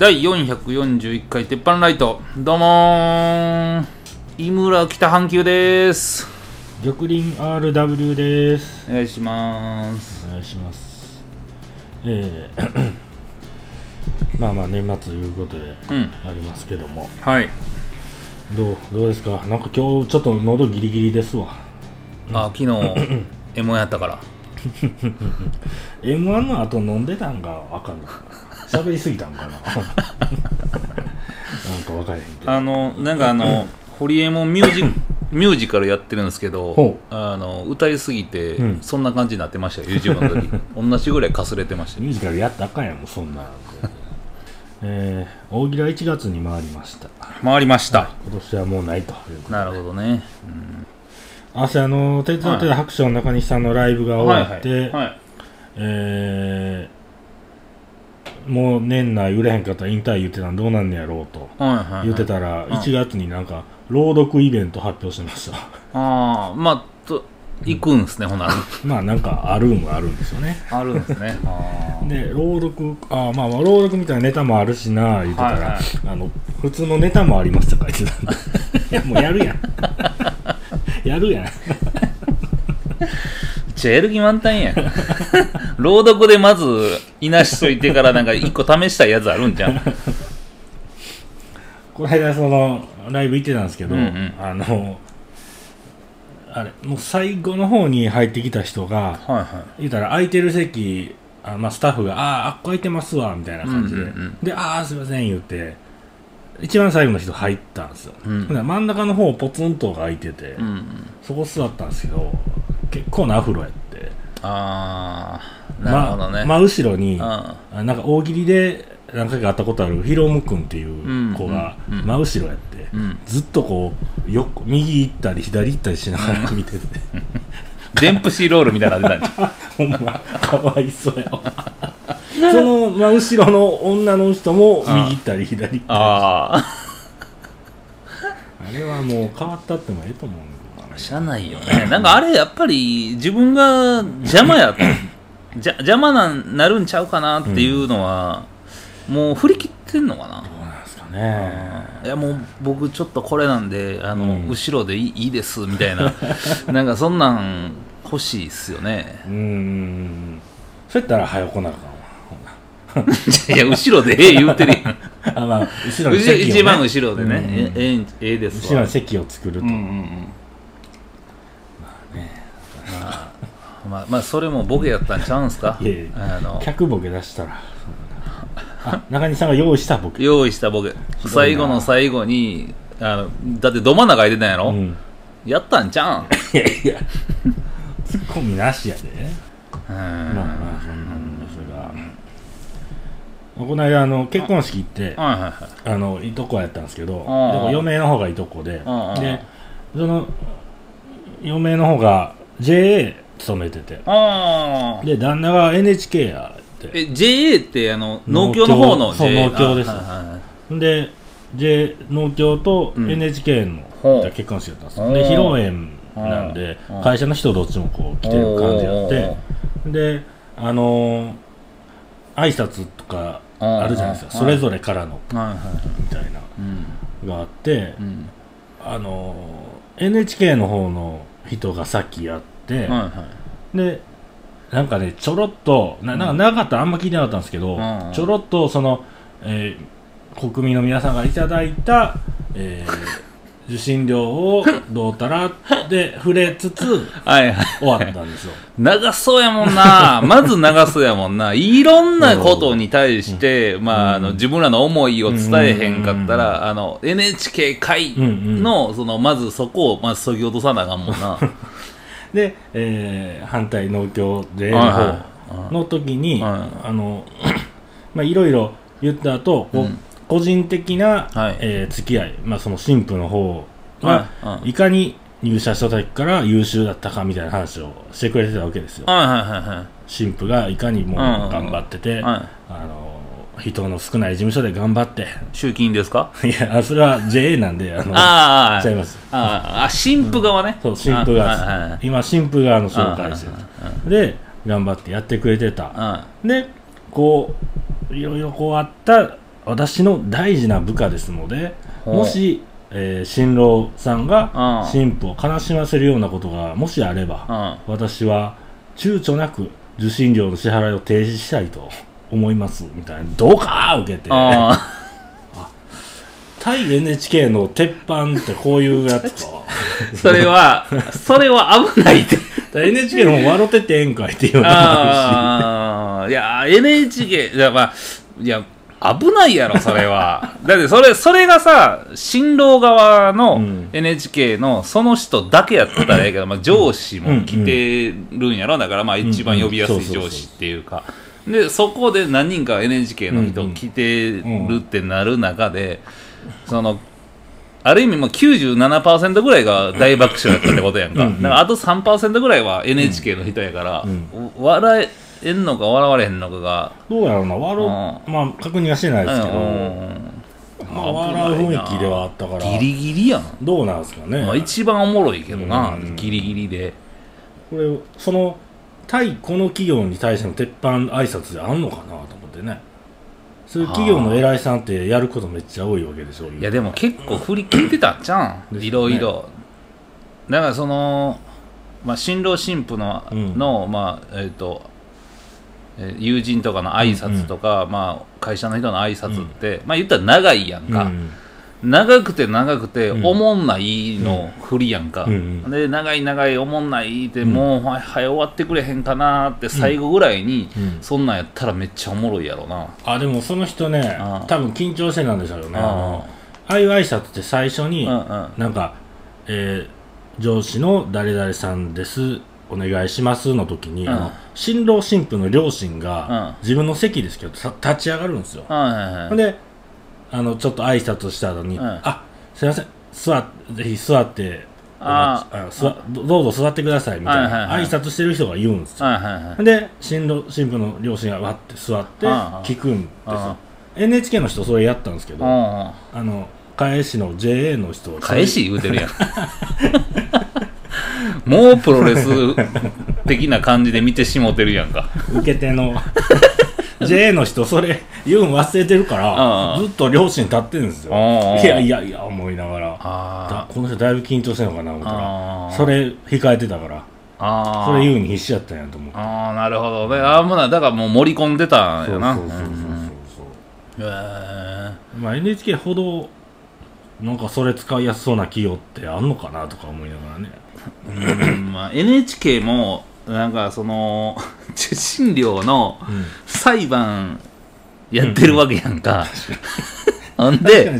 第441回鉄板ライト。どうもー。井村北半球です。玉林 RW です。お願いします。お願いします。えー まあまあ年末ということでうん。ありますけども。はい。どうどうですか？なんか今日ちょっと喉ギリギリですわ。あ昨日 M1 やったから。M1 の後飲んでたんがわかんない喋りすぎたんかな。なんかわかれへんけど。あのなんかあのホリエモンミュージ ミュージカルやってるんですけどほあの歌いすぎて、うん。そんな感じになってましたよ YouTube の時。同じぐらいかすれてましたよ。ミュージカルやったらあかんやんもうそんな。えー、大喜利は1月に回りました。回りました。今年はもうないと。いうことでなるほどね、明日あの手伝ってた白書の中西さんのライブがうん、終わって、はいはい、はい。えーもう年内売れへんかったら引退言ってたんどうなんねやろうと言ってたらん。1月になんか朗読イベント発表してました。ああまあと行くんすねほな。まあなんかあるんはあるんですよね。あるんですね。で朗読あまあまあ朗読みたいなネタもあるしな言ってたら、はいはい。あの普通のネタもありますとか言ってたんで。いやもうやるやん。やるやん。じゃあやる気満タンやん。朗読でまずいなしといてからなんか一個試したいやつあるんじゃん この間そのライブ行ってたんですけど、うんうん。あのあれもう最後の方に入ってきた人がはいはい。言ったら空いてる席あ、まあ、スタッフが「あああっこ空いてますわ」みたいな感じで、うんうんうん。で「ああすいません」言って一番最後の人入ったんですよ、うん。真ん中の方ポツンとが空いてて、うんうん。そこ座ったんですけど結構なアフロやって。ああなるほどね、ま真後ろにうん。あなんか大喜利で何回か会ったことあるヒロム君っていう子が真後ろやって、うん。ずっとこうよ右行ったり左行ったりしながら見てて、デンプシーロールみたいなの出たんじゃん。ほんまかわいそうやわ。その真後ろの女の人も右行ったり左行ったりああ あれはもう変わったってもええと思うんだけどねしゃあないよね。なんかあれやっぱり自分が邪魔やじゃ邪魔なんなるんちゃうかなっていうのは、もう振り切ってんのかな？どうなんですかね。いやもう僕ちょっとこれなんであの、うん。後ろでいいいいですみたいな。なんかそんなん欲しいっすよね。うーんそうやったら早く来なあかん いや後ろでええ言うてるやん。あまあ後ろに後席を、ね、一番後ろでね、うんええええええですわ。後ろに席を作ると、うんうんうんまあまあそれもボケやったんちゃうんすか？いやいやあの客ボケ出したらあ中西さんが用意したボケ。用意したボケ。最後の最後にあのだってど真ん中空いてたんやろ、うん。やったんちゃうん？いやいや。ツッコミなしやで。うん。まあまあそんなんですが。この間あの結婚式行ってはいはいはい。あのいとこやったんですけどでも嫁の方がいとこで。でその嫁の方が JA 勤めてて。ああで旦那が NHK やって。え JA ってあの農協の方のそう JA 農協です。で J 農協とうん。NHK の結婚式だったんですよ、で披露宴なんで会社の人どっちもこう来てる感じやって。であのー挨拶とかあるじゃないですか。それぞれからのみたいな。うん。があってうん。あのー NHK の方の人がさっきやって、はいはい。でなんかねちょろっとななんか長かったらあんま聞いてなかったんですけど、うんちょろっとその、えー国民の皆さんがいただいた、えー 受信料をどうたらで触れつつはいはい。終わったんですよ。長そうやもんな。まず長そうやもんな。いろんなことに対して、まあ、あの自分らの思いを伝えへんかったら、あの NHK 会の,、そのまずそこをまずそぎ落とさなあかんもんな で、えー反対農協税のはい方はい。の時に、はあの まあいろいろ言った後、こううん。個人的な、はい。えー付き合い、まあ、その神父の方が、はい。かに入社した時から優秀だったかみたいな話をしてくれてたわけですよ。はいはいは神父がいかにもううん頑張ってて、いはいはい。あの人の少ない事務所で頑張って。集金ですか？いやあそれは JA なんであのああちゃいます。あああ神父側ね、そう神父あはいはいはい。が今神父側の紹介してるで頑張ってやってくれてた。あでこういろいろこうあった私の大事な部下ですのでもし、えー新郎さんがうん新婦を悲しませるようなことがもしあれば、うん私は躊躇なく受信料の支払いを停止したいと思いますみたいな。どうか受けて。あ対 NHK の鉄板ってこういうやつか。ー それはそれは危ないって。だ NHK の方笑っててええんかいっていうのもあああいや NHK いやまあいや危ないやろそれは。だってそれそれがさ新郎側うのん NHK のその人だけやったらええけど、まあ、上司も来てるんやろ。だからまあ一番呼びやすいうんうんそうそうそう。上司っていうかでそこで何人か NHK の人うんうん。来てるってなる中で、そのある意味もう97%ぐらいが大爆笑やったってことやんか。うんうんだからあと3%ぐらいは NHK の人やから、うん笑えんのか笑われへんのかがどうやろうな笑うまあ確認はしてないですけど、まあ、笑う雰囲気ではあったから。ギリギリやん、どうなんですかね、まあ、一番おもろいけどな、うん。ギリギリで。これその対この企業に対しての鉄板挨拶であんのかなと思ってね。そういう企業の偉いさんってやることめっちゃ多いわけでしょいやでも結構振り切ってたんじゃん、いろいろだからその、まあ、新郎新婦の,、うん。のまあえっ、友人とかの挨拶とか、まあ、会社の人の挨拶って、まあ言ったら長いやんか、うん長くて長くて、うん。おもんないの振りやんか、うん。うんで長い長いおもんないって、うんもうはいはい終わってくれへんかなって最後ぐらいに、うん。そんなんやったらめっちゃおもろいやろな、あでもその人ね多分緊張してなんでしょうね。ああ。のああいう挨拶って最初に、うんうん。なんか、えー上司の誰々さんですお願いしますの時に、新郎新婦の両親が、うん。自分の席ですけどさ立ち上がるんですよ、はいはい。であのちょっと挨拶した後に「うん。あすいません。座っぜひ座ってああ座どどうぞ座ってください」みたいな、はいはいはい。挨拶してる人が言うんですよ、はいはいはい。で新郎新婦の両親がわって座って聞くんですあよ NHK の人それやったんですけどうんうんあの返しの JA の人は返し言うてるやん。もうプロレス的な感じで見てしもてるやんか。受け手の JA の人それ言うん忘れてるからずっと両親立ってるんですよ。いやいやいや思いながら。この人だいぶ緊張してんのかな思ったあらー。それ控えてたから。あそれ言ううに必死やったんやと思ってああなるほど。ねああもうなだからもう盛り込んでたんそうやな。そうそうそうそうう。ん。へまあ NHK ほどなんかそれ使いやすそうな企業ってあんのかなとか思いながらね。ーうん。まあ NHK もなんかその 受信料のうん。裁判やってるわけやんか、ほんで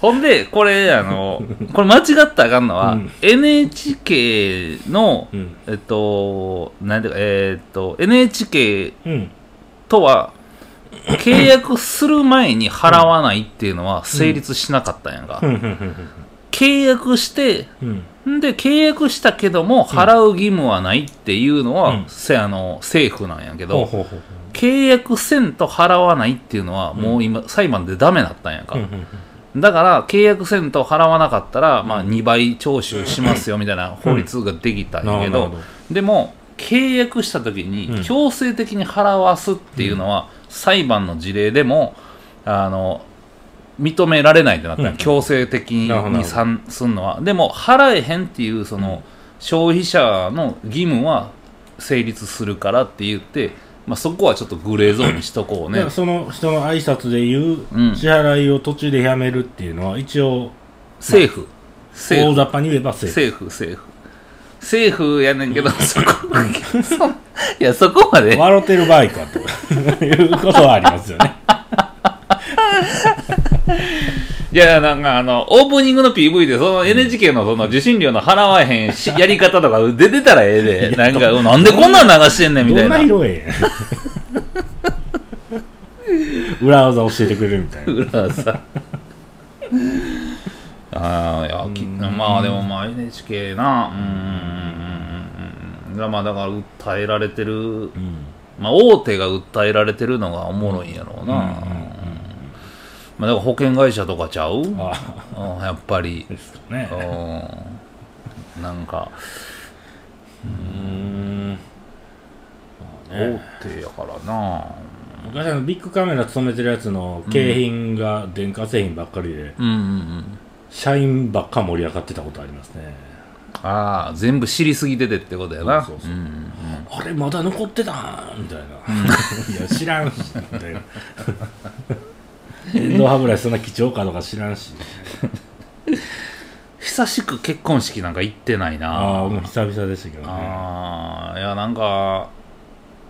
ほんでこれあのこれ間違ったらあかんのは、うん。NHK のうん。えっとなんていうかえっと NHK うん。とは契約する前に払わないっていうのは成立しなかったんやん。か、契約してで契約したけども払う義務はないっていうのは、うん。せあの政府なんやけど、契約せんと払わないっていうのはもう今裁判でダメだったんやんか、ふんふんふんだから契約せんと払わなかったら、まあ、2倍徴収しますよみたいな法律ができたんやけど、でも契約した時にうん。強制的に払わすっていうのは、裁判の事例でもあの認められないってなった。んやうん。強制的にさんすんのは。でも払えへんっていうその消費者の義務は成立するからって言って、まあ、そこはちょっとグレーゾーンにしとこうね。その人の挨拶で言ううん。支払いを途中でやめるっていうのは一応政府政府大雑把に言えば政府政府政府やねんけど そこそいやそこまで。笑ってる場合かということはありますよね いやなんかあのオープニングの PV でその NHK のその受信料の払わへんし やり方とか出てたらええで。なんかなんでこんなん流してんねんみたどんないな色ええ裏技教えてくれるみたいな。裏はさああいやきまあでもまあ NHK なうんうん。うん。うん。うん。まあだから訴えられてる。うん。まあ大手が訴えられてるのがおもろいんやろうな、うんまあ、だから保険会社とかちゃう？あ。うんやっぱり。ですよね。うん。なんか。うん。大手やからな。昔ビッグカメラ勤めてるやつの景品が電化製品ばっかりで、うんうんうん。社員ばっか盛り上がってたことありますね。ああ全部知りすぎててってことやな。そうそうそう。うんあれまだ残ってたんみたいな、いや知らんしみたいな電動歯ブラシそんな貴重かとか知らんし。久しく結婚式なんか行ってないな。ああもう久々でしたけどね。ああいやなんか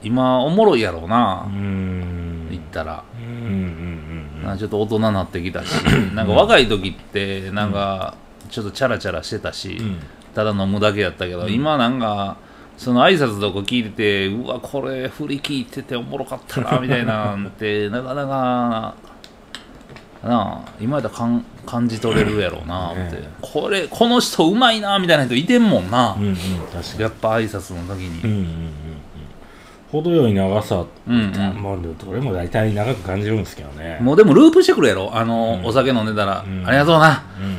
今おもろいやろうな。うー、ん。行ったら、うんうんうんなんかちょっと大人になってきたし なんか若い時ってなんかちょっとチャラチャラしてたし、うん。ただ飲むだけやったけど、今なんかその挨拶とか聞いててうわこれ振り聞いてておもろかったなみたいなんてなかなかなあ今やったらかん感じ取れるやろうな思って、ねこれこの人うまいなみたいな人いてんもんな、うんうん確かに。やっぱ挨拶の時に、うんうんうんうん。程よい長さうんうん。まあでもどれも大体長く感じるんですけどね。もうでもループしてくるやろ。あの、うん。お酒飲んでたら、うん。ありがとうな。うんうん。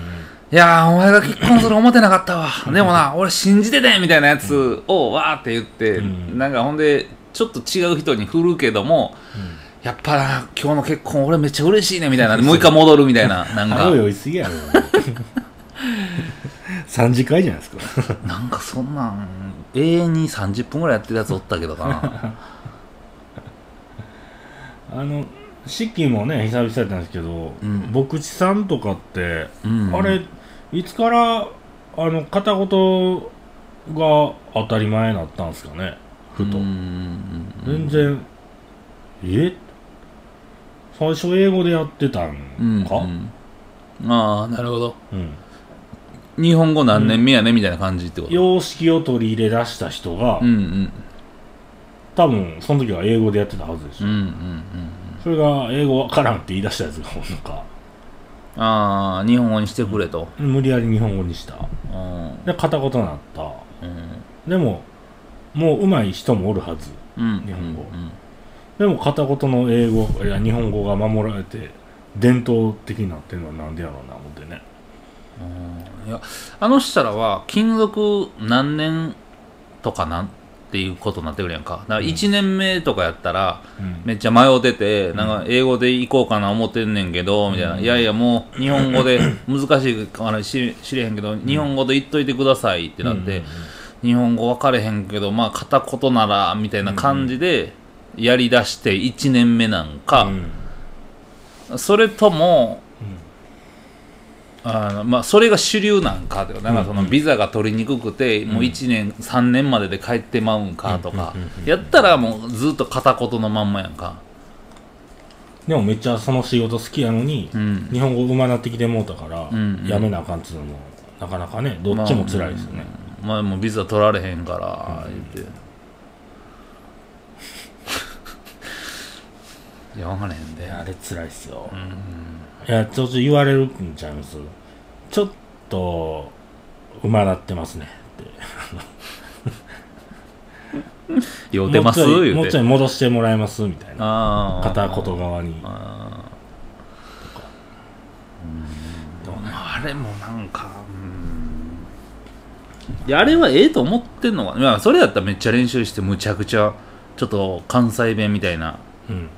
いやーお前が結婚する思ってなかったわ。でもな俺信じててみたいなやつをわーって言って、うん。なんかほんでちょっと違う人に振るけども、やっぱな今日の結婚俺めっちゃ嬉しいねみたいな。もう一回戻るみたいな。なんか。酔いすぎやろ。3次会じゃないですか。なんかそんなん永遠に30分ぐらいやってるやつおったけどな。あの式もね久々だったんですけど、うん。牧師さんとかって、うん。あれいつからあの片言が当たり前になったんですかねふと、うん。全然え？最初英語でやってたんうんか、うん。ああなるほど。うん。日本語何年目やねみたいな感じってこと？様式を取り入れ出した人が、うんうん。多分その時は英語でやってたはずですよ、うんうんうんそれが英語わからんって言い出したやつがなんか。ああ日本語にしてくれと、無理やり日本語にした。うん。で片言になった。うん。でももう上手い人もおるはず。うん。日本語。うんでも片言の英語いや日本語が守られて伝統的になってるのはなんでやろうな思ってね。いやあの人らは勤続何年とかなんっていうことになってくるやんか。だから1年目とかやったら、うん。めっちゃ迷ってて、なんか英語で行こうかな思ってんねんけど、みたいな、いやいやもう日本語で 難しいか知知れへんけど、日本語で言っといてくださいってなって、日本語分かれへんけど、まあ片言なら、みたいな感じでやりだして1年目なんか、それとも、あのまあ、それが主流なんかとかなんかそのビザが取りにくくて、もう1年3年までで帰ってまうんかとか、やったらもうずっと片言のまんまやんか、でもめっちゃその仕事好きやのに、うん、日本語上手なってきてもうたから、うん。うん。やめなあかんっつうのもなかなかねどっちも辛いですよね、まあ、まあもうビザ取られへんから言って、いや分からへんで。あれ辛いっすよ、うん。いやちょっと言われるんちゃいます？ちょっと馬なってますね。って。酔うてます？もうちょいもちょい戻してもらえます？みたいな。片言側に。あー。うん。あれもなんかうん。いやあれはええと思ってんのかな。それやったらめっちゃ練習してむちゃくちゃちょっと関西弁みたいな。うん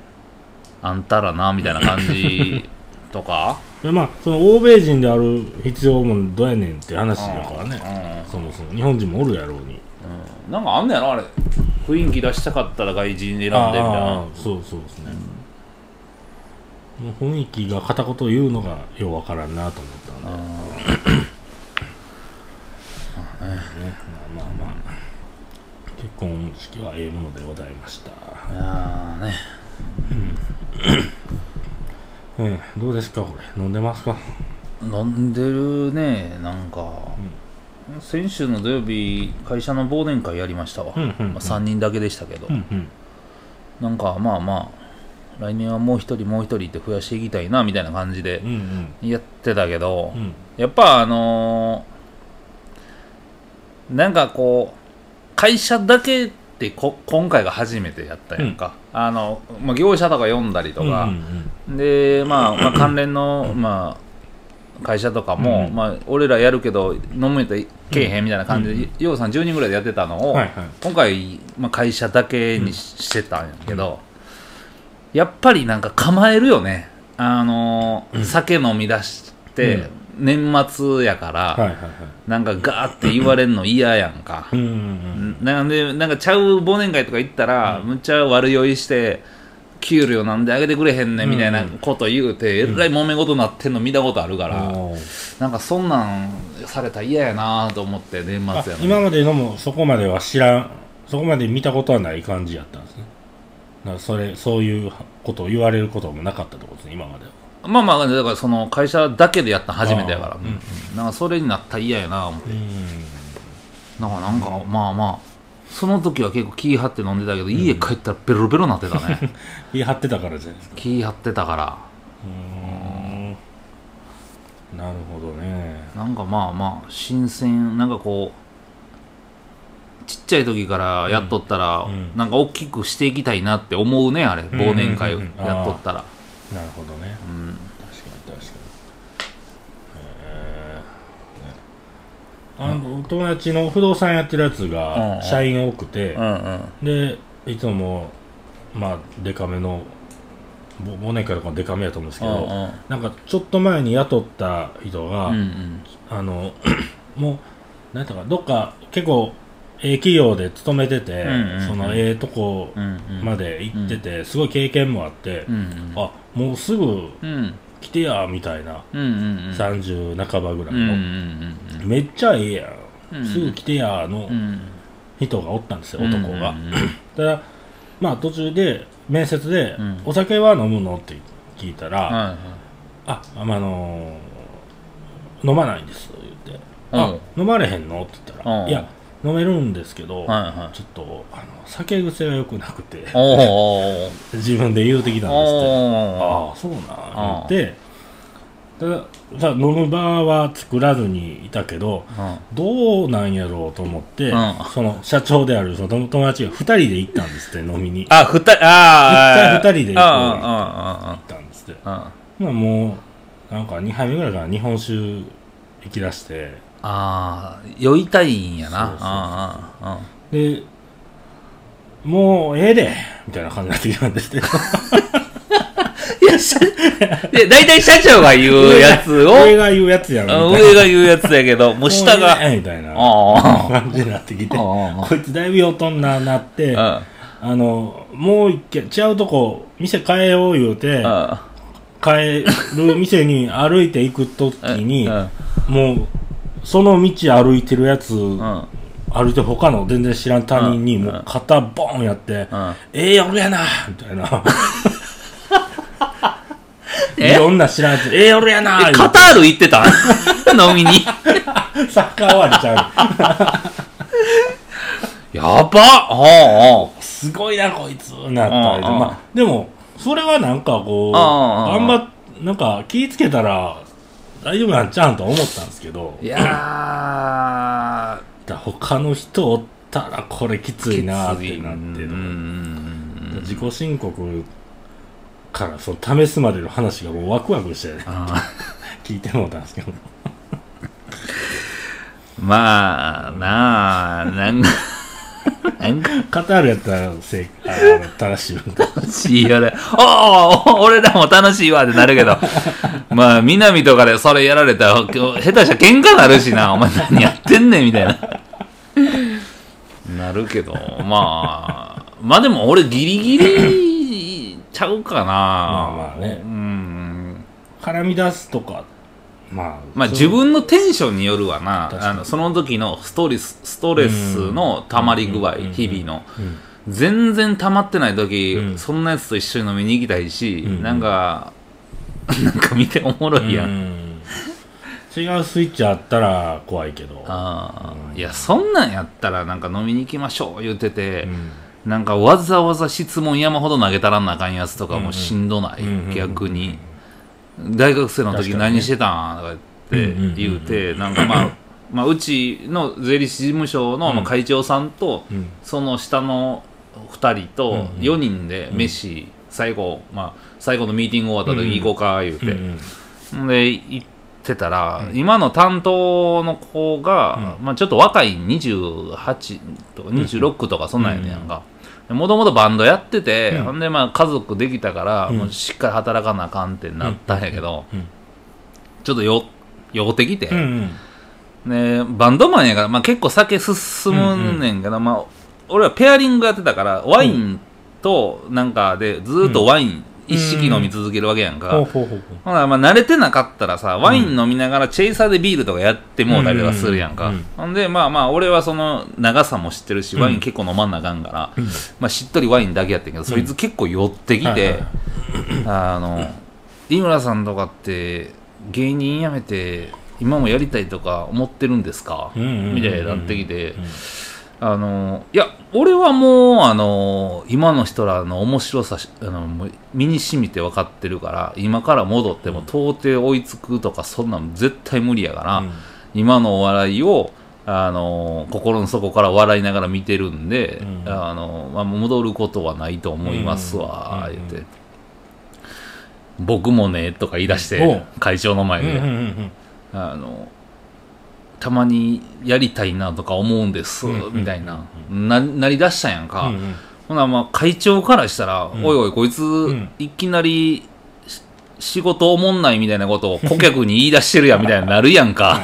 あんたらなみたいな感じとか？でまあその欧米人である必要もどうやねんって話だからね。うん。そもそも日本人もおるやろうに。うん。なんかあんねやろあれ。雰囲気出したかったら外人選んでみたいあなあそうそうですね、もう雰囲気が片言言うのがようわからんなと思ったんで、ね、まあまあまあ。結婚式はええものでございました。いやーねええどうですかこれ。飲んでますか？飲んでるねなんか、先週の土曜日会社の忘年会やりましたわ、うんうんうん。まあ、3人だけでしたけど、うんうん。なんかまあまあ来年はもう一人もう一人って増やしていきたいなみたいな感じでうんうん。やってたけど、うん。やっぱあのーなんかこう会社だけってこ今回が初めてやったやんか、あの、まあ、業者とか読んだりとか、うんで、まあ、まあ関連の、まあ、会社とかも、うんまあ、俺らやるけど飲めとけえへんみたいな感じで、ようさん10人ぐらいでやってたのを、はいはい。今回、まあ、会社だけにししてたんやけど、やっぱりなんか構えるよね。あのー酒飲み出して、うん年末やから、はいはいはい。なんかガーって言われるの嫌やんか。うんうんなんでなんかちゃう忘年会とか行ったら、むっちゃ悪酔いして給料なんであげてくれへんねんみたいなこと言うて、えらい揉め事なってんの見たことあるから、おーなんかそんなんされたら嫌やなと思って年あ末やのに。今までのもそこまでは知らんそこまで見たことはない感じやったんですね。それそういうことを言われることもなかったってことですね今まではまあまあだからその会社だけでやったの初めてやから、うんうんなんかそれになったら嫌やな思って。かなんかまあまあその時は結構気張って飲んでたけど、家帰ったらベロベロなってたね。言い張ってたからじゃないですか。気張ってたから。うん。なるほどね。なんかまあまあ新鮮なんかこうちっちゃい時からやっとったら、うん。うんなんか大きくしていきたいなって思うねあれ。忘年会うんうんうんやっとったら、なるほどね。うん確かに確かにへえねあの友達の不動産やってるやつが社員多くて、でいつもまあデカめのぼ忘年会とかもデカめやと思うんですけど、うんなんかちょっと前に雇った人が、うんうん。あの もうなんていうかどっか結構ええ企業で勤めてて、そのええとこまで行ってて、すごい経験もあって、うんうん。あもうすぐうん来てやみたいな、うんうんうん。30半ばぐらいうんうんの、うんめっちゃええやん、うん。すぐ来てやのうん。人がおったんですよ、男が、う んただまあ途中で面接で、うん。お酒は飲むの?」って聞いたら「はいはい。ああのー飲まないんです」言って「あ飲まれへんの?」って言ったら「うん。いや飲めるんですけど、はいはい。ちょっとあの酒癖が良くなくて 自分で言うてきたんですって。おああそうなん言って。たださ飲む場は作らずにいたけどーどうなんやろうと思って、うん。その社長であるその友友達が2人で行ったんですって 飲みに。あ、二人、ああ。一回二人で行こうあたんですって。まあもうなんか2杯目ぐらいから日本酒行き出してああ、酔いたいんやな。そうそうそう。でもうええでみたいな感じになってきたんですけど。いや、社で、大体社長が言うやつを、上が言うやつやろ上が言うやつやけど、もう下が、みたいなああ感じになってきてあこいつだいぶよとんななってああのもう一軒違うとこ店変えよう言うてあ、変える店に歩いて行く時にうん。もうその道歩いてるやつうん。歩いて他の全然知らん他人にうん。もう肩ボーンやってうん「ええ夜やな」みたいな。え？いろんな知らんやつ「ええ夜やな」え、カタール行ってた？飲みに？サッカー終わりちゃう。やばっ。あすごいなこいつなったりでまあでもそれはなんかこううんうん。頑張っなんか気ぃつけたら大丈夫なんちゃうんと思ったんですけど。あ。いや他の人おったらこれきついなってなって自己申告からその試すまでの話がもうワクワクしてあ聞いてもうたんですけど。まあ、なあ、なんか、なんか、カタールやったらせいあの正しい楽しいよね。おお 俺らも楽しいわってなるけど、まあ、南とかでそれやられたら、下手したら喧嘩なるしな、お前何やってんねんみたいな。なるけど、まあ、まあでも俺ギリギリちゃうかな。ままあまあねうん。絡み出すとかまあまあ自分のテンションによるわな。あのその時のストレスストレスの溜まり具合うん日々の。うん。全然溜まってない時、うん。そんなやつと一緒に飲みに行きたいし、うん。なんか なんか見ておもろいやん、うん。違うスイッチあったら怖いけど。あうん。ーいやそんなんやったらなんか飲みに行きましょう言っててう、ん。なんかわざわざ質問山ほど投げたらんなあかんやつとかもしんどない、うん。逆に、大学生の時何してたんとか言って言うて、なんかまあ まあうちの税理士事務所のまあ会長さんと、うん。その下の2人とうんうん。4人で飯、最後、まあ、最後のミーティング終わった時行こうか言うて、うんで行ってたら、うん。今の担当の子が、うまあ、ちょっと若い28とか26とかそんなんやねんか、もともとバンドやってて、うん。ほんでまあ家族できたから、うん。もうしっかり働かなあかんってなったんやけど、うん。ちょっとよ酔ってきて、うんね、バンドマンやから、まあ、結構酒進むねんけど、まあ、俺はペアリングやってたからワインとなんかでずーっとワイン一式飲み続けるわけやんか、ほうほうほうほう。ほなまあ慣れてなかったらさワイン飲みながらチェイサーでビールとかやってもうたりとかするやんか、ほんでまあまあ俺はその長さも知ってるしうん。ワイン結構飲まんなあかんから、うん。まあ、しっとりワインだけやってんけど、そいつ結構酔ってきて、あの井村さんとかって芸人辞めて今もやりたいとか思ってるんですか、みたいになってきて、うんあのいや俺はもうあの今の人らの面白さしあの身に染みて分かってるから今から戻っても到底追いつくとかそんなん絶対無理やから、うん。今のお笑いをあの心の底から笑いながら見てるんで、うん。あのまあ、戻ることはないと思いますわ、うん。言って、僕もねとか言い出しおてう。会長の前で、あのたまにやりたいなとか思うんです、みたいな、ななりだしたんやんか、うんうん。ほなまあ会長からしたら、ん。おいおいこいつ、ん。いきなりし仕事おもんないみたいなことを顧客に言い出してるやんみたいになるやんか。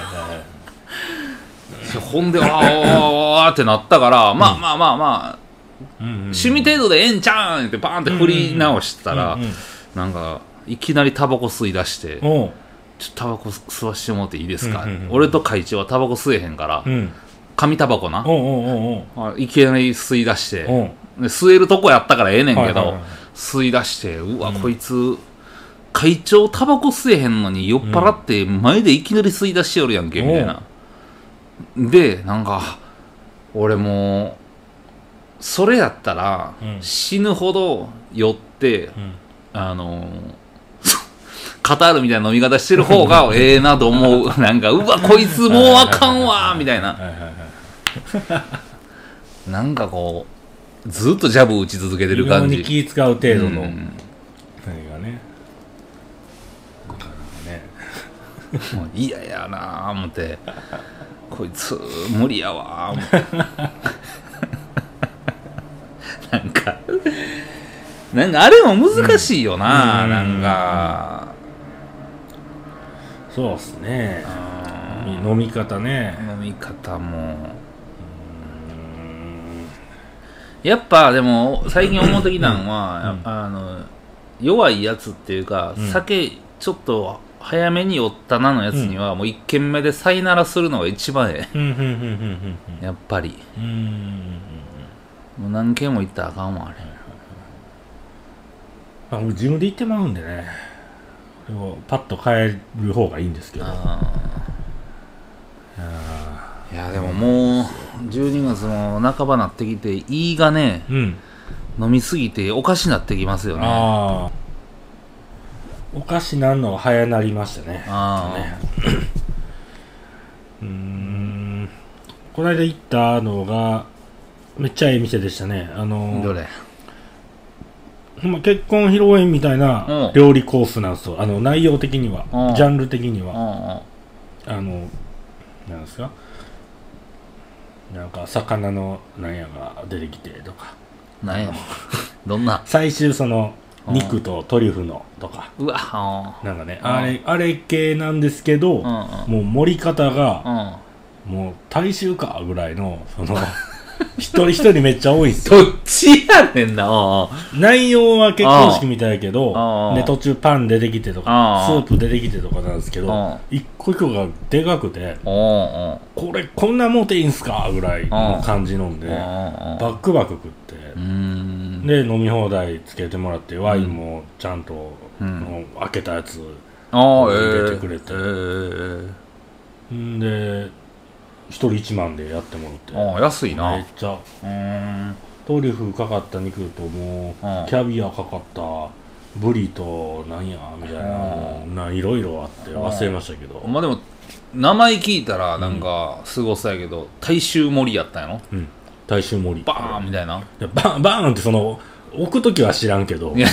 ほんでわーってなったから、まあまあまあまあ趣味程度でええんちゃうんってバーンって振り直したら、なんかいきなりタバコ吸い出して、ちょっとタバコ吸わしてもらっていいですか、うんうんうん俺と会長はタバコ吸えへんから、うん。紙タバコな、おうおうおうおう。あいきなり吸い出して、吸えるとこやったからええねんけど、はいはいはい。吸い出してうわ、こいつ会長タバコ吸えへんのに酔っ払って前でいきなり吸い出しよるやんけ、みたいな。でなんか俺もうそれやったら、うん。死ぬほど酔ってうん。あのーカタールみたいな飲み方してる方が ええなと思う。なんかうわこいつもうあかんわみたいな。なんかこうずっとジャブ打ち続けてる感じ。気使う程度の。うん。何がね。嫌やなあ思って。こいつ無理やわ思って。なんかなんかあれも難しいよな、うん。なんかそうっすね。う飲み方ね。ん飲み方も。うん。やっぱでも最近思ってきたのは、うん。あの弱いやつっていうか、うん。酒ちょっと早めに酔ったなのやつには、もう一軒目でさいならするのが一番えうんうんうんうんえやっぱり。うんうんうん。もう何軒も行ったらあかんわあれ。あ俺自分で言ってまうんでねパッと帰る方がいいんですけど。ああー。いやでももう12月も半ばなってきて胃がねーうん。飲みすぎておかしなってきますよね。ああお菓子なんのが早なりましたね。あね。うーん。この間行ったのがめっちゃいい店でしたね。ああのどれ？ま結婚披露宴みたいなうん。料理コースなんですよ。あの内容的には。うん。ジャンル的にうんはあのなんですか？なんか魚のなんやが出てきてとか。うんなんや？どんな？最終そのうん。肉とトリュフのとか。うわあなんかねうん。あれあれ系なんですけどーうん。もう盛り方がうんうん。もう大衆かぐらいのその 一人一人めっちゃ多いすよ。どっちやねんな。あ内容は結婚式みたいやけどああで途中パン出てきてとかスープ出てきてとかなんですけあどあ一個一個がでかくてこれこんなもんていいんすかぐらいの感じ飲んでおバおックバク食ってで飲み放題つけてもらってワインもちゃんと、開けたやつああえ入れて。くれてで一人一万でやってもらって。ああ安いな。めっちゃ。うーんトリュフかかった肉ともううん。キャビアかかったブリとなんやみたいなないろいろあって忘れましたけど。まあでも名前聞いたらなんかすごそうやけど大衆盛りやったんやろ？うん。大衆盛り。バーンみたいな。でバーンバーンってその置く時は知らんけどいや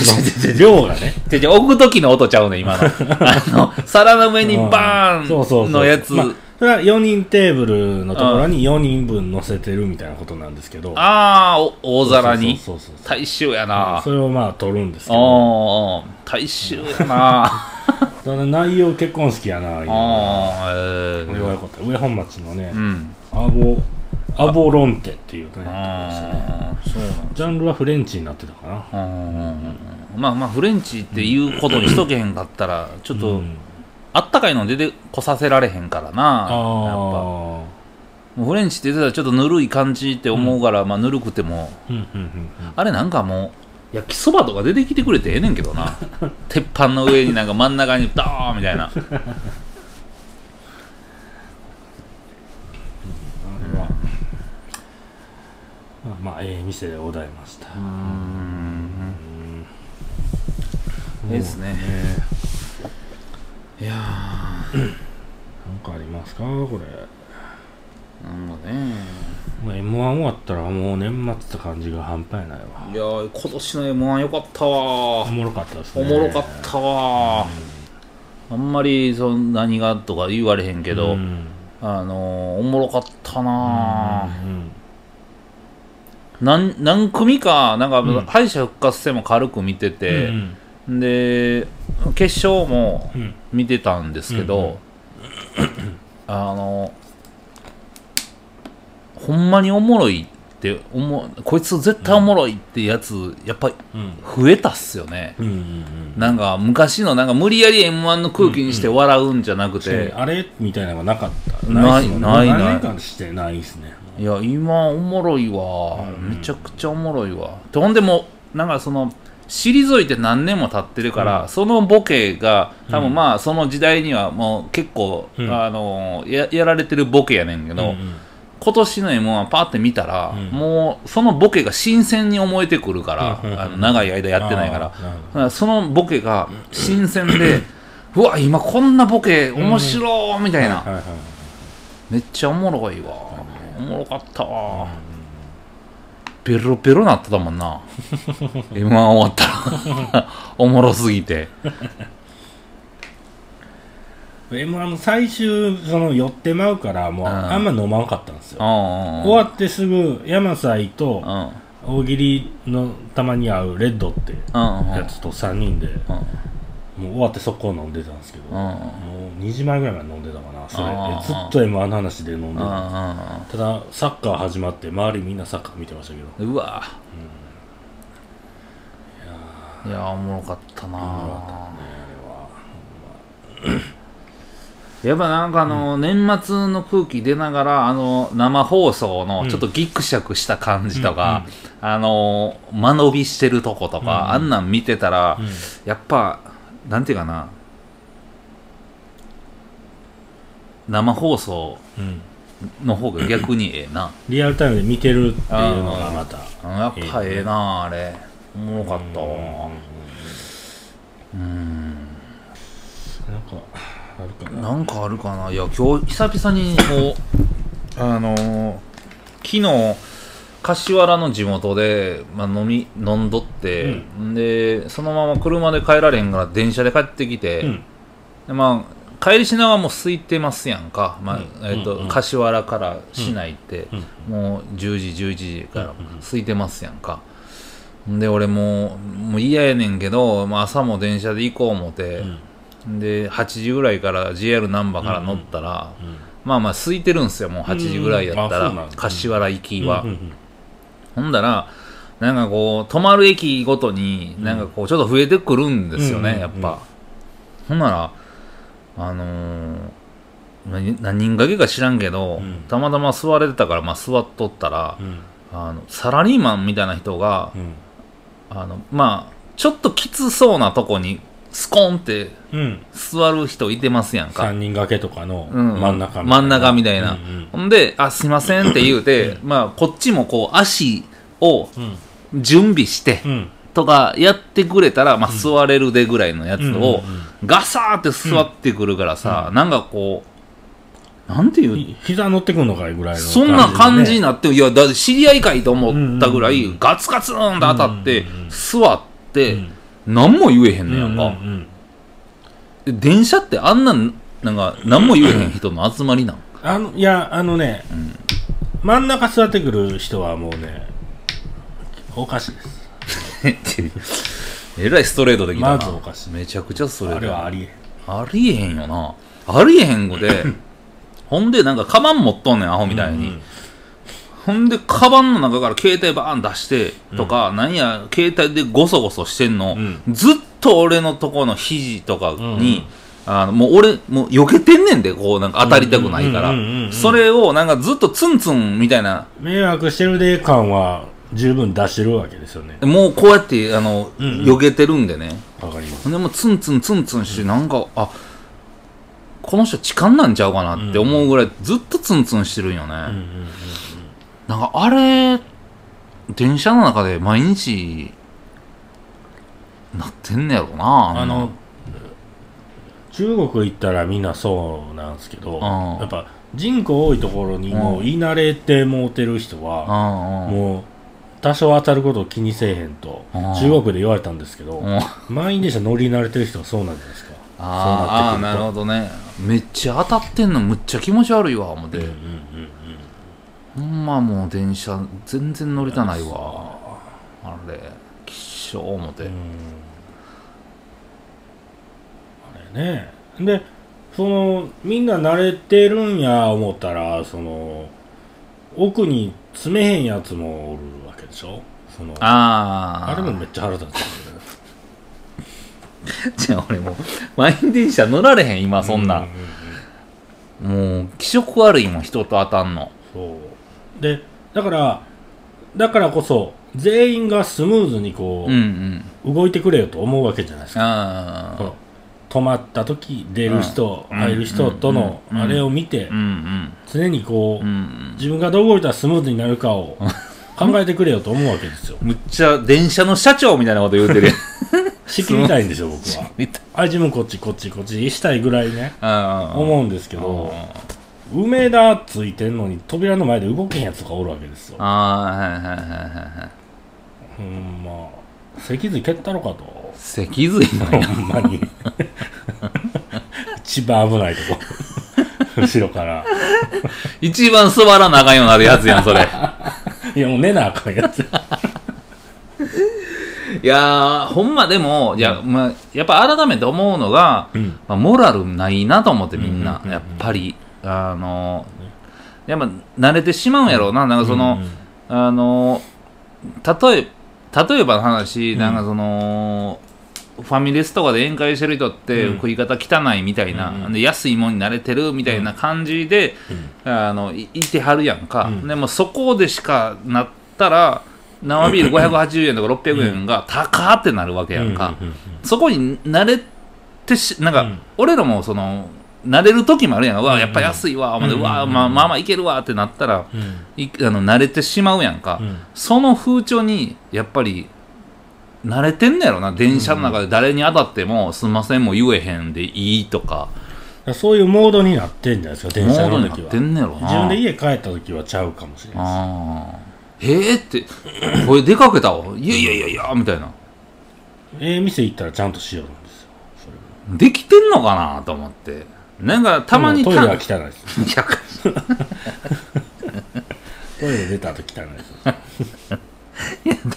量がね。置く時の音ちゃうねん今の。あの皿の上にバうん。そうそうそうーンのやつまあそれは4人テーブルのところに4人分乗せてるみたいなことなんですけど。ああお大皿に？そうそうそうそう大衆やな。それをまあ取るんですけあどあ大衆やな。その内容結婚式やなああえこれはよかった。上本町のねえうん。アボアボロンテっていうね。ああそうなんジャンルはフレンチになってたかな。うん。まあまあフレンチっていうことにしとけへんかったらちょっと、うんあったかいの出てこさせられへんからな。やっぱ。あもうフレンチって言ってたらちょっとぬるい感じって思うから、まあぬるくても。あうんうんうん。あれなんかもう焼きそばとか出てきてくれてええねんけどな。鉄板の上になんか真ん中にドーンみたいな。うんまあまあええ店でございました。うーん。ですねいや なんかありますか？これ。ーなんかね。もう m 1終わったらもう年末って感じが半端やないわ。いやー今年の m 1よかったわ。おもろかったですね。おもろかったわ。あんまりそん何がとか言われへんけど、うん。あのーおもろかったな。ぁうん何何組かなんか、うん。敗者復活戦も軽く見てて、で決勝もうん。見てたんですけど、うんうんあのほんまにおもろいって思うこいつ絶対おもろいってやつやっぱりうん。増えたっすよね、うんうんうんなんか昔のなんか無理やり m 1の空気にして笑うんじゃなくて、あれみたいなのがなかった。ないないない何年間してないですね。いや今おもろいわ、うんめちゃくちゃおもろいわ。でほんでもうなんかその退いて何年も経ってるから、うん。そのボケが多うん。分まあその時代にはもう結構、うん。あのややられてるボケやねんけど、うんうん。今年の m 1パーって見たら、うん。もうそのボケが新鮮に思えてくるから、うんうんうん。あの長い間やってないから。からそのボケが新鮮で、うわ今こんなボケ面白いみたいな、はいはいはい。めっちゃおもろいわ。おもろかったわベロベロなってたもんな。m 1終わったら。おもろすぎて。m 1の最終その寄ってまうからもううん。あんま飲まんかったんですよ。うん終わってすぐ山菜と大喜利のたまに合うレッドってうんやつと3人でうんもう終わって速攻飲んでたんですけどうん。もう2時前ぐらいまで飲んでたかなそれ。ずっと m 1の話で飲んでうたんただサッカー始まって周りみんなサッカー見てましたけど。うんうわいやおもろかったなやっぱなんかあの、年末の空気出ながらあの生放送のちょっとギクシャクした感じとか、あの間延びしてるとことか、あんなん見てたら、うん。やっぱなんていうかな。生放送うん。の方が逆にええな。リアルタイムで見てるっていうのがまたうんやっぱええなあれ。おもろかったわ。うん。なんかあるかな。なんかあるかな。いや今日久々にこうあのー昨日柏原の地元で、まあ、飲み飲んどって、でそのまま車で帰られへんから電車で帰ってきて、うん。でまあ帰りしながらもう空いてますやんか、まあうん。えーとうん。うん柏原から市内って、うん。もう10時11時からうんうん空いてますやんか、で俺もうもう嫌やねんけど、まあ、朝も電車で行こう思って、で8時ぐらいから JR 難波から乗ったら、まあまあ空いてるんすよ。もう8時ぐらいやったら、柏原行きは、うんうんほんだらなんかこう止まる駅ごとになんかこうちょっと増えてくるんですよね、うんやっぱ、ほんならあのー何何人掛けか知らんけど、うん。たまたま座れてたから、まあ、座っとったら、うん。あのサラリーマンみたいな人が、うん。あのまあちょっときつそうなとこにスコンってうん。座る人いてますやんか。3人掛けとかのうん。真ん中真ん中みたいな。うんうん。ほんで、あ、すいませんって言うて、まあ、こっちもこう、足をうん。準備して、うん。とかやってくれたら、まあ、座れるでぐらいのやつを、ガサーって座ってくるからさ、なんかこう、なんていう、ひ膝乗ってくんのかいぐらいのそんな感じにななって、いや、だって知り合いかいと思ったぐらい、ガツガツンと当たって座って、何も言えへんねやんか。で電車ってあんなん、なんか、何も言えへん人の集まりなん？あのいやあのね、ん真ん中座ってくる人はもうねおかしいです えらいストレートできたな。まずおかしいめちゃくちゃストレーあトやれはありえありえへんよな。ありえへんごで、ほんでなんかカバン持っとんねん、アホみたいに。うんほんで、カバンの中から携帯バーン出して、とか、なん。や、携帯でゴソゴソしてんの、うん。ずっと俺のとこの肘とかに、あのもう俺、もう避けてんねんで、こう、なんか当たりたくないから。うんうんうんうんう。んそれをなんかずっとツンツンみたいな、迷惑してるで感は十分出してるわけですよね。もうこうやって、あの、うんうん。避けてるんでね。わかります。でもうツンツンツンツンして、なんか、あ、この人痴漢なんちゃうかなって思うぐらいずっとツンツンしてるんよね。うんうんうんなんかあれ、電車の中で毎日、なってんねやろな、あの、中国行ったらみんなそうなんですけど、ん。やっぱ人口多いところにもう言い慣れてもうてる人は。もう多少当たることを気にせえへんとうん。中国で言われたんですけど、うん。満員電車乗り慣れてる人はそうなんじゃないですか。あーあー、なるほどね。めっちゃ当たってんのむっちゃ気持ち悪いわ、思って。うんうんうんほんまもう電車全然乗りたないわ。あれ、きっしょー思って。うんあれねでそのみんな慣れてるんや思ったらその奥に詰めへんやつもおるわけでしょ？そのあああ。れもめっちゃ腹立つんだよね じゃあ俺もう、満員電車乗られへん、今そんな。ううもう、気色悪いもん、人と当たんの。そうでだからだからこそ全員がスムーズにこうんうう、ん。動いてくれよと思うわけじゃないですか止まった時出る人、うん入る人とのうんあれを見て、うんうん。常にこう、うんうん。自分がどう動いたらスムーズになるかを 考えてくれよと思うわけですよむっちゃ電車の社長みたいなこと言うてる。仕切りたいんですよ僕は あ自分こっちこっちこっちしたいぐらいね。思うんですけど梅田ついてんのに扉の前で動けへんやつとかおるわけですよ。ああ、はいはいはいはいはい。うんまあ脊髄蹴ったろかと。脊髄なんや。ほんまに。一番危ないとこ。後ろから。一番座らなあかんようになるやつやん、それ。いやもう寝なあかんやつ。いやー、ほんまでも、いや、まあ、やっぱ改めて思うのが、うん。まあ、モラルないなと思ってみんなうんうんうんう、ん。やっぱり。あの、やっぱ慣れてしまうんやろうな。なんかその、あの、例え、例えばの話、ん。なんかその、ファミレスとかで宴会してる人ってうん。食い方汚いみたいな、うんうん。で安いもんに慣れてるみたいな感じで、あのいいてはるやんか、うん。でもそこでしかなったら生ビール 580円とか600円が高ってなるわけやんか、うんうんうん。そこに慣れてしなんか、うん。俺らもその慣れる時もあるやん。うわやっぱ安いわ、思ってうん。うわまあまあまあいけるわってなったらうん。いあの慣れてしまうやんか、うん。その風潮にやっぱり慣れてんねやろな。電車の中で誰に当たってもすんませんも言えへんでいいとか。そういうモードになってんじゃないですか電モ車ードになっての時はんねやろな。自分で家帰った時はちゃうかもしれないああええって これ出かけたわ。いやいやいやいやみたいな。ええ店行ったらちゃんとしよるんですよできてんのかなと思ってなんかたまにトイレはた汚いです。い やトイレ出た後汚いです。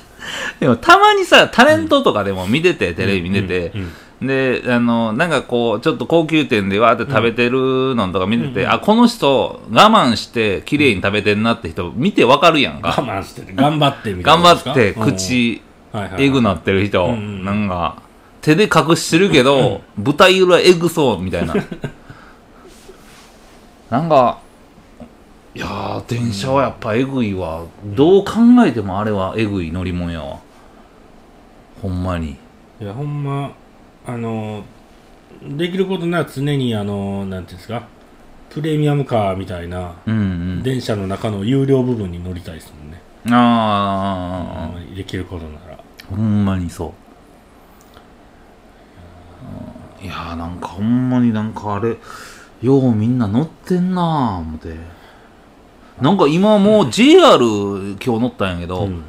でもたまにさタレントとかでも見てて、テレビ見てて、うんであのなんかこうちょっと高級店でわーって食べてるのとか見てて、あこの人我慢して綺麗に食べてんなって人見てわかるやん我か、慢してて頑張ってみたい頑なこと張って口うん。はいはいはい。えぐなってる人、うんうんなんか手で隠してるけど、舞台裏えぐそうみたいな なんかいやー電車はやっぱえぐいわ、どう考えてもあれはえぐい乗り物やわ。ほんまに。いやほんまあのできることなら常にあのなんていうんですかプレミアムカーみたいなうんうん。電車の中の有料部分に乗りたいですもんね、ああ、できることなら。ほんまにそう。うんいやーなんかほんまになんかあれようみんな乗ってんなー思って。なんか今もう JR 今日乗ったんやけど、うん。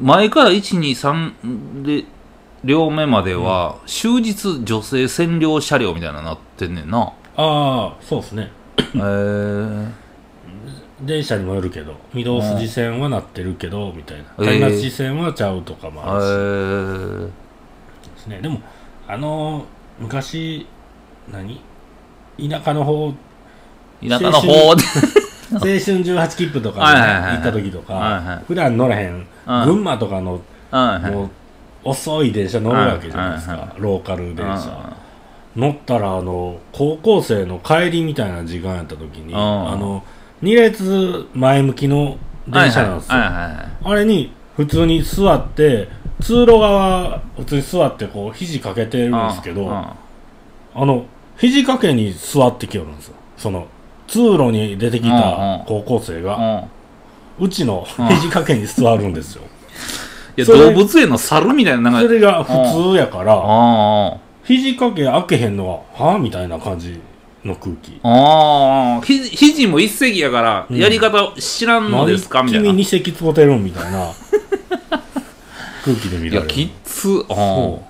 前から123で両目までは終日女性占領車両みたいなのなってんねんな。ああそうですね。へえ電車にもよるけど御堂筋線はなってるけどみたいな。えー。谷町線はちゃうとかもあるし、へですね。でもあの昔何？田舎の方え田舎の方。で青春 18切符とか行った時とか、はいはい。普段乗らへん、うん。群馬とかのもう遅い電車乗るわけじゃないですか、ローカル電車、乗ったらあの高校生の帰りみたいな時間やった時に、うん。あの2列前向きの電車なんですよ、あれに普通に座って通路側普通に座ってこう肘かけてるんですけど、あの肘掛けに座ってきよるんですよ。その通路に出てきた高校生が、うちのうん。肘掛けに座るんですよ、いや動物園の猿みたいななんか。それが普通やから、あ肘掛け開けへんのははあみたいな感じの空気。ああ肘も一席やからうん。やり方知らんのですか、みたいな。君二席使ってるんみたいな 空気で見いやられる。きっつ。あそ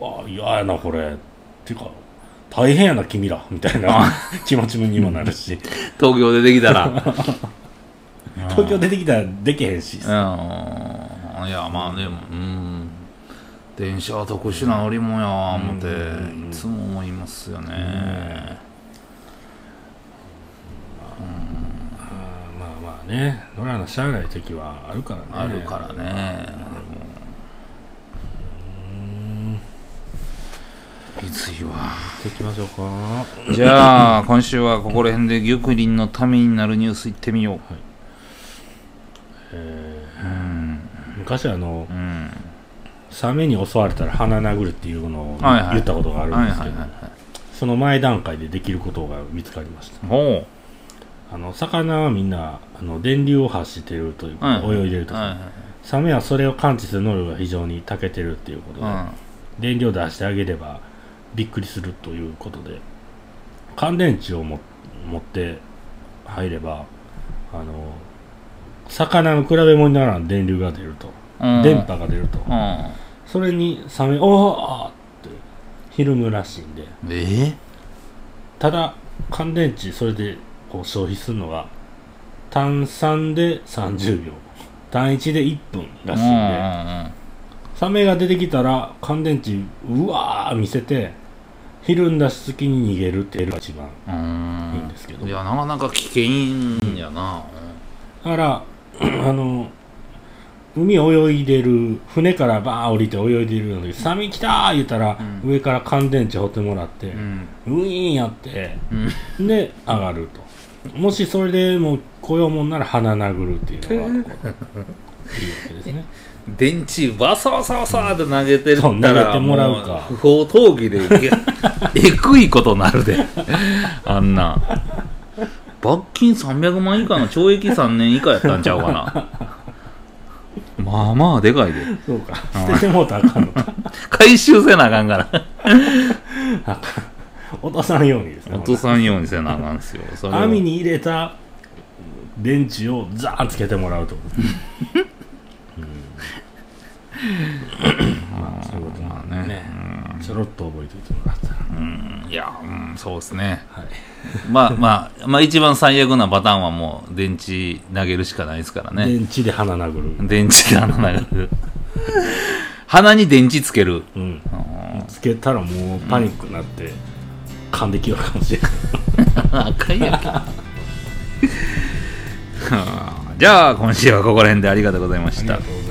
う。わあ嫌やなこれ。っていうか大変やな君らみたいな。気持ちにもなるし。東京出てきたら。東京出てきたらできへんし。うん。いやまあでもうん。電車は特殊な乗り物やわ思ってうん。いつも思いますよね。まあまあね。乗らなしゃあない時はあるからね。あるからねきついわ。行ってきましょうか。じゃあ今週はここら辺で玉林のためになるニュースいってみよう。えうんー昔あのうんサメに襲われたら鼻殴るっていうのをはいはい。言ったことがあるんですけどはいはいはいはい。その前段階でできることが見つかりました。ほあの魚はみんなあの電流を発してるというか、はい泳いでるとか、はいはいサメはそれを感知する能力が非常に長けてるっていうことで、は電流を出してあげればびっくりするということで乾電池をも持って入ればあの魚の比べ物にならん電流が出ると、うん。電波が出ると、うん。それにサメ「おーってひるむらしいんで。えただ乾電池それでこう消費するのが単3で30秒。単1で1分らしいんで、サメが出てきたら乾電池うわー見せてひるんだ隙に逃げるっていうのが一番うんうんいいんですけど。いやなかなか危険やな。だから あの海泳いでる船からバーン降りて泳いでるのに「サメ来た!」言ったら、うん。上から乾電池掘ってもらって、うん。ウィーンやってうん。で上がるともしそれでもう来ようもんなら鼻殴るっていうのがいいわけですね。電池バサバサバサって投げてるったら投げてもらう不法投棄でげ えぐいことなるで。あんな。罰金300万以下の懲役3年以下やったんちゃうかな。まあまあでかいで。そうか。捨ててもうたらあかんのか。回収せなあかんから落とさんようにですね落とさんようにせなあかんすよ。網に入れた電池をザーンつけてもらうと、うん。まあそういうことまあね。なん。ちょろっと覚えておいてもらったら。うん。いや、うん、そうですね。はい。まあまあまあ一番最悪なパターンはもう電池投げるしかないですからね。電池で鼻殴る、電池で穴投げる。鼻に電池つける。うん、あつけたらもうパニックになって噛んできようかもしれないー赤いやんけ。じゃあ今週はここら辺でありがとうございました。ありがとうございます